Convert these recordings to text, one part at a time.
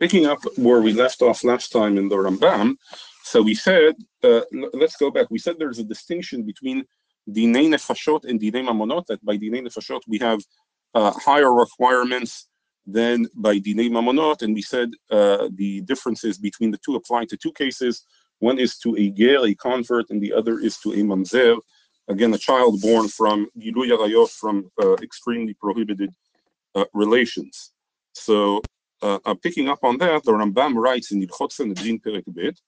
picking up where we left off last time in the Rambam, so we said, uh, let's go back. We said there's a distinction between dinei nefashot and dinei mamonot. That by dinei nefashot we have uh, higher requirements than by dinei mamonot, and we said uh, the differences between the two apply to two cases. One is to a ger, a convert, and the other is to a mamzer, again a child born from giluy arayot, from uh, extremely prohibited uh, relations. So picking up on that, the Rambam writes in Ilchot Sanhedrin Perek Bet,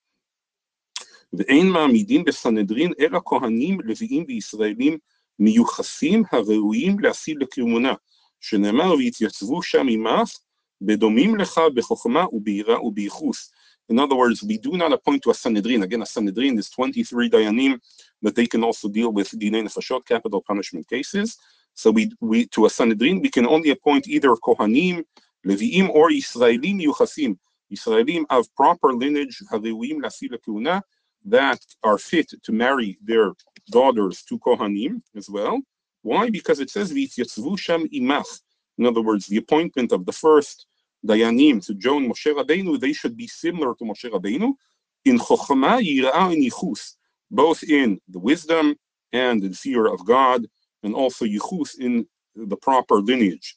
ואין מעמידים בסנהדרין אלא כהנים, לוויים וישראלים מיוחסים הראויים להשיא לכהונה, שנאמר והתייצבו שם עמך, בדומים לך בחוכמה וביראה ובייחוס. In other words, we do not appoint to a Sanhedrin. Again, a Sanhedrin is 23 Dayanim that they can also deal with Dinei Nefashot, capital punishment cases. So we, we to a Sanhedrin, we can only appoint either Kohanim, Levi'im, or Israelim Yuchasim. Israelim have proper lineage, Lasi Kuna, that are fit to marry their daughters to Kohanim as well. Why? Because it says V'ityatzvu Shem Imach. In other words, the appointment of the first Dayanim to join Moshe Rabbeinu, they should be similar to Moshe Rabbeinu in Chochmah, Yirah, and Yichus, both in the wisdom and the fear of God, and also Yichus in the proper lineage.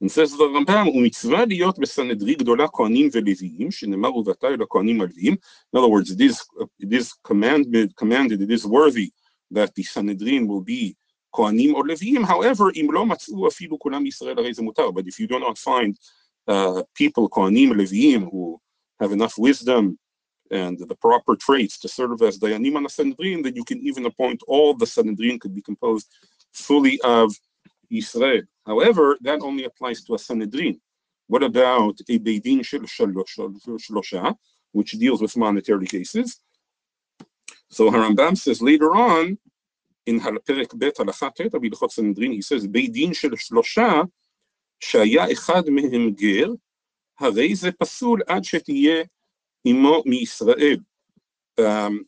And says the Rambam, ומצווה להיות בסנהדרי גדולה כהנים ולוויים, שנאמר ובאתה אל הכהנים הלוויים. In other words, it is, it is commanded, commanded, it is worthy that the Sanhedrin will be כהנים או לוויים, however, אם לא מצאו אפילו כולם ישראל, הרי זה מותר. But if you do not find uh, people, כהנים, לוויים, who have enough wisdom and the proper traits to serve as dayanim on the Sanhedrin, then you can even appoint all the Sanhedrin could be composed fully of Israel. However, that only applies to a Sanhedrin. What about a Beidin Shel Shlosha, which deals with monetary cases? So Harambam says later on, in פרק ב' הלכה ט' בהלכות סנהדרין, he says, בית דין של שלושה, שהיה אחד מהם גר, הרי זה פסול עד שתהיה עמו מישראל. Um,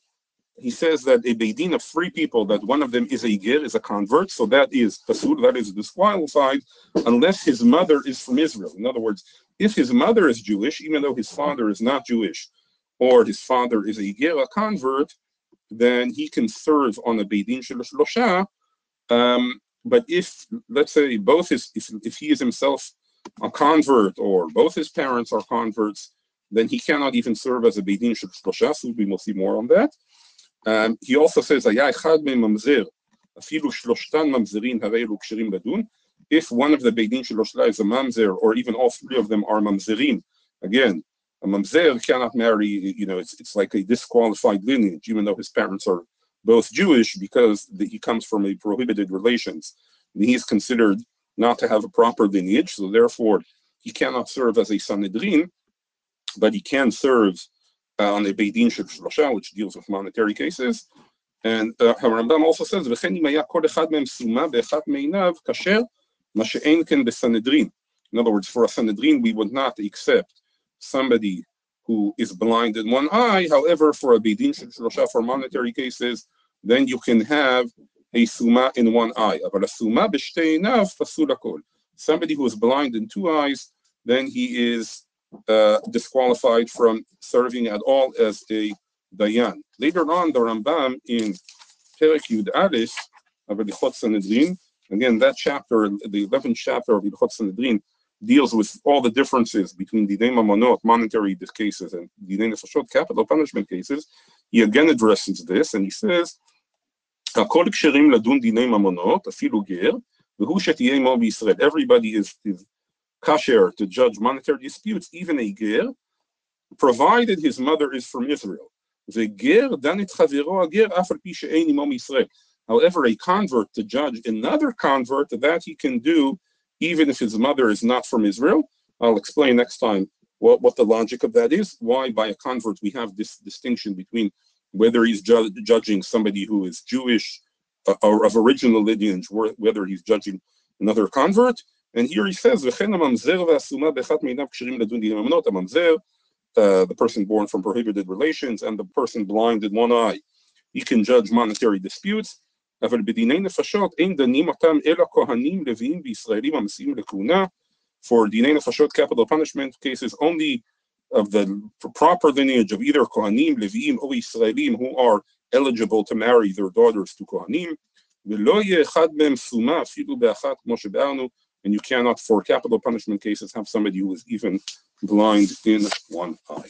he says that a Beidin of three people, that one of them is a ger, is a convert, so that is Pasul, that is disqualified, unless his mother is from Israel. In other words, if his mother is Jewish, even though his father is not Jewish, or his father is a ger, a convert, then he can serve on a Beidin Shlosha. Um, but if, let's say, both his, if, if he is himself a convert, or both his parents are converts, then he cannot even serve as a Beidin Shlosha, so we will see more on that. Um, he also says, היה אחד מממזר, אפילו שלושתן ממזרים הרי אלו כשרים לדון. If one of the beidin שלו is a mamzer, or even all three of them are mamzerim, again, a mamzer cannot marry, you know, it's, it's like a disqualified lineage, even though his parents are both Jewish because the, he comes from a prohibited relations. And he is considered not to have a proper lineage, so therefore he cannot serve as a Sanhedrin, but he can serve uh, uh, on a Beidin Shel Shlosha, which deals with monetary cases. And uh, Harambam also says, וכן אם היה כל אחד מהם סומה באחת מעיניו In other words, for a Sanhedrin, we would not accept somebody who is blind in one eye. However, for a Bedin Shlosha, for monetary cases, then you can have a Suma in one eye. But a Suma enough, Somebody who is blind in two eyes, then he is uh, disqualified from serving at all as a dayan. Later on, the Rambam in Perek Yud Aleph of Elichot Sanhedrin, again that chapter, the 11th chapter of Elichot Sanhedrin, deals with all the differences between the mamonot, monetary cases, and the Nefashot, capital punishment cases. He again addresses this, and he says, Everybody is, is kasher to judge monetary disputes, even a ger, provided his mother is from Israel. However, a convert to judge another convert, that he can do even if his mother is not from Israel. I'll explain next time what, what the logic of that is, why by a convert we have this distinction between whether he's ju judging somebody who is Jewish uh, or of original lineage, whether he's judging another convert, and here he says, the person born from prohibited relations, and the person blind in one eye. He can judge monetary disputes, אבל בדיני נפשות אין דנים אותם For דיני נפשות, capital punishment cases, only of the proper lineage of either Kohanim, לוויים or Israelim who are eligible to marry their daughters to Kohanim. ולא יהיה אחד מהם סומה אפילו באחת, כמו and you cannot, for capital punishment cases, have somebody who is even blind in one eye.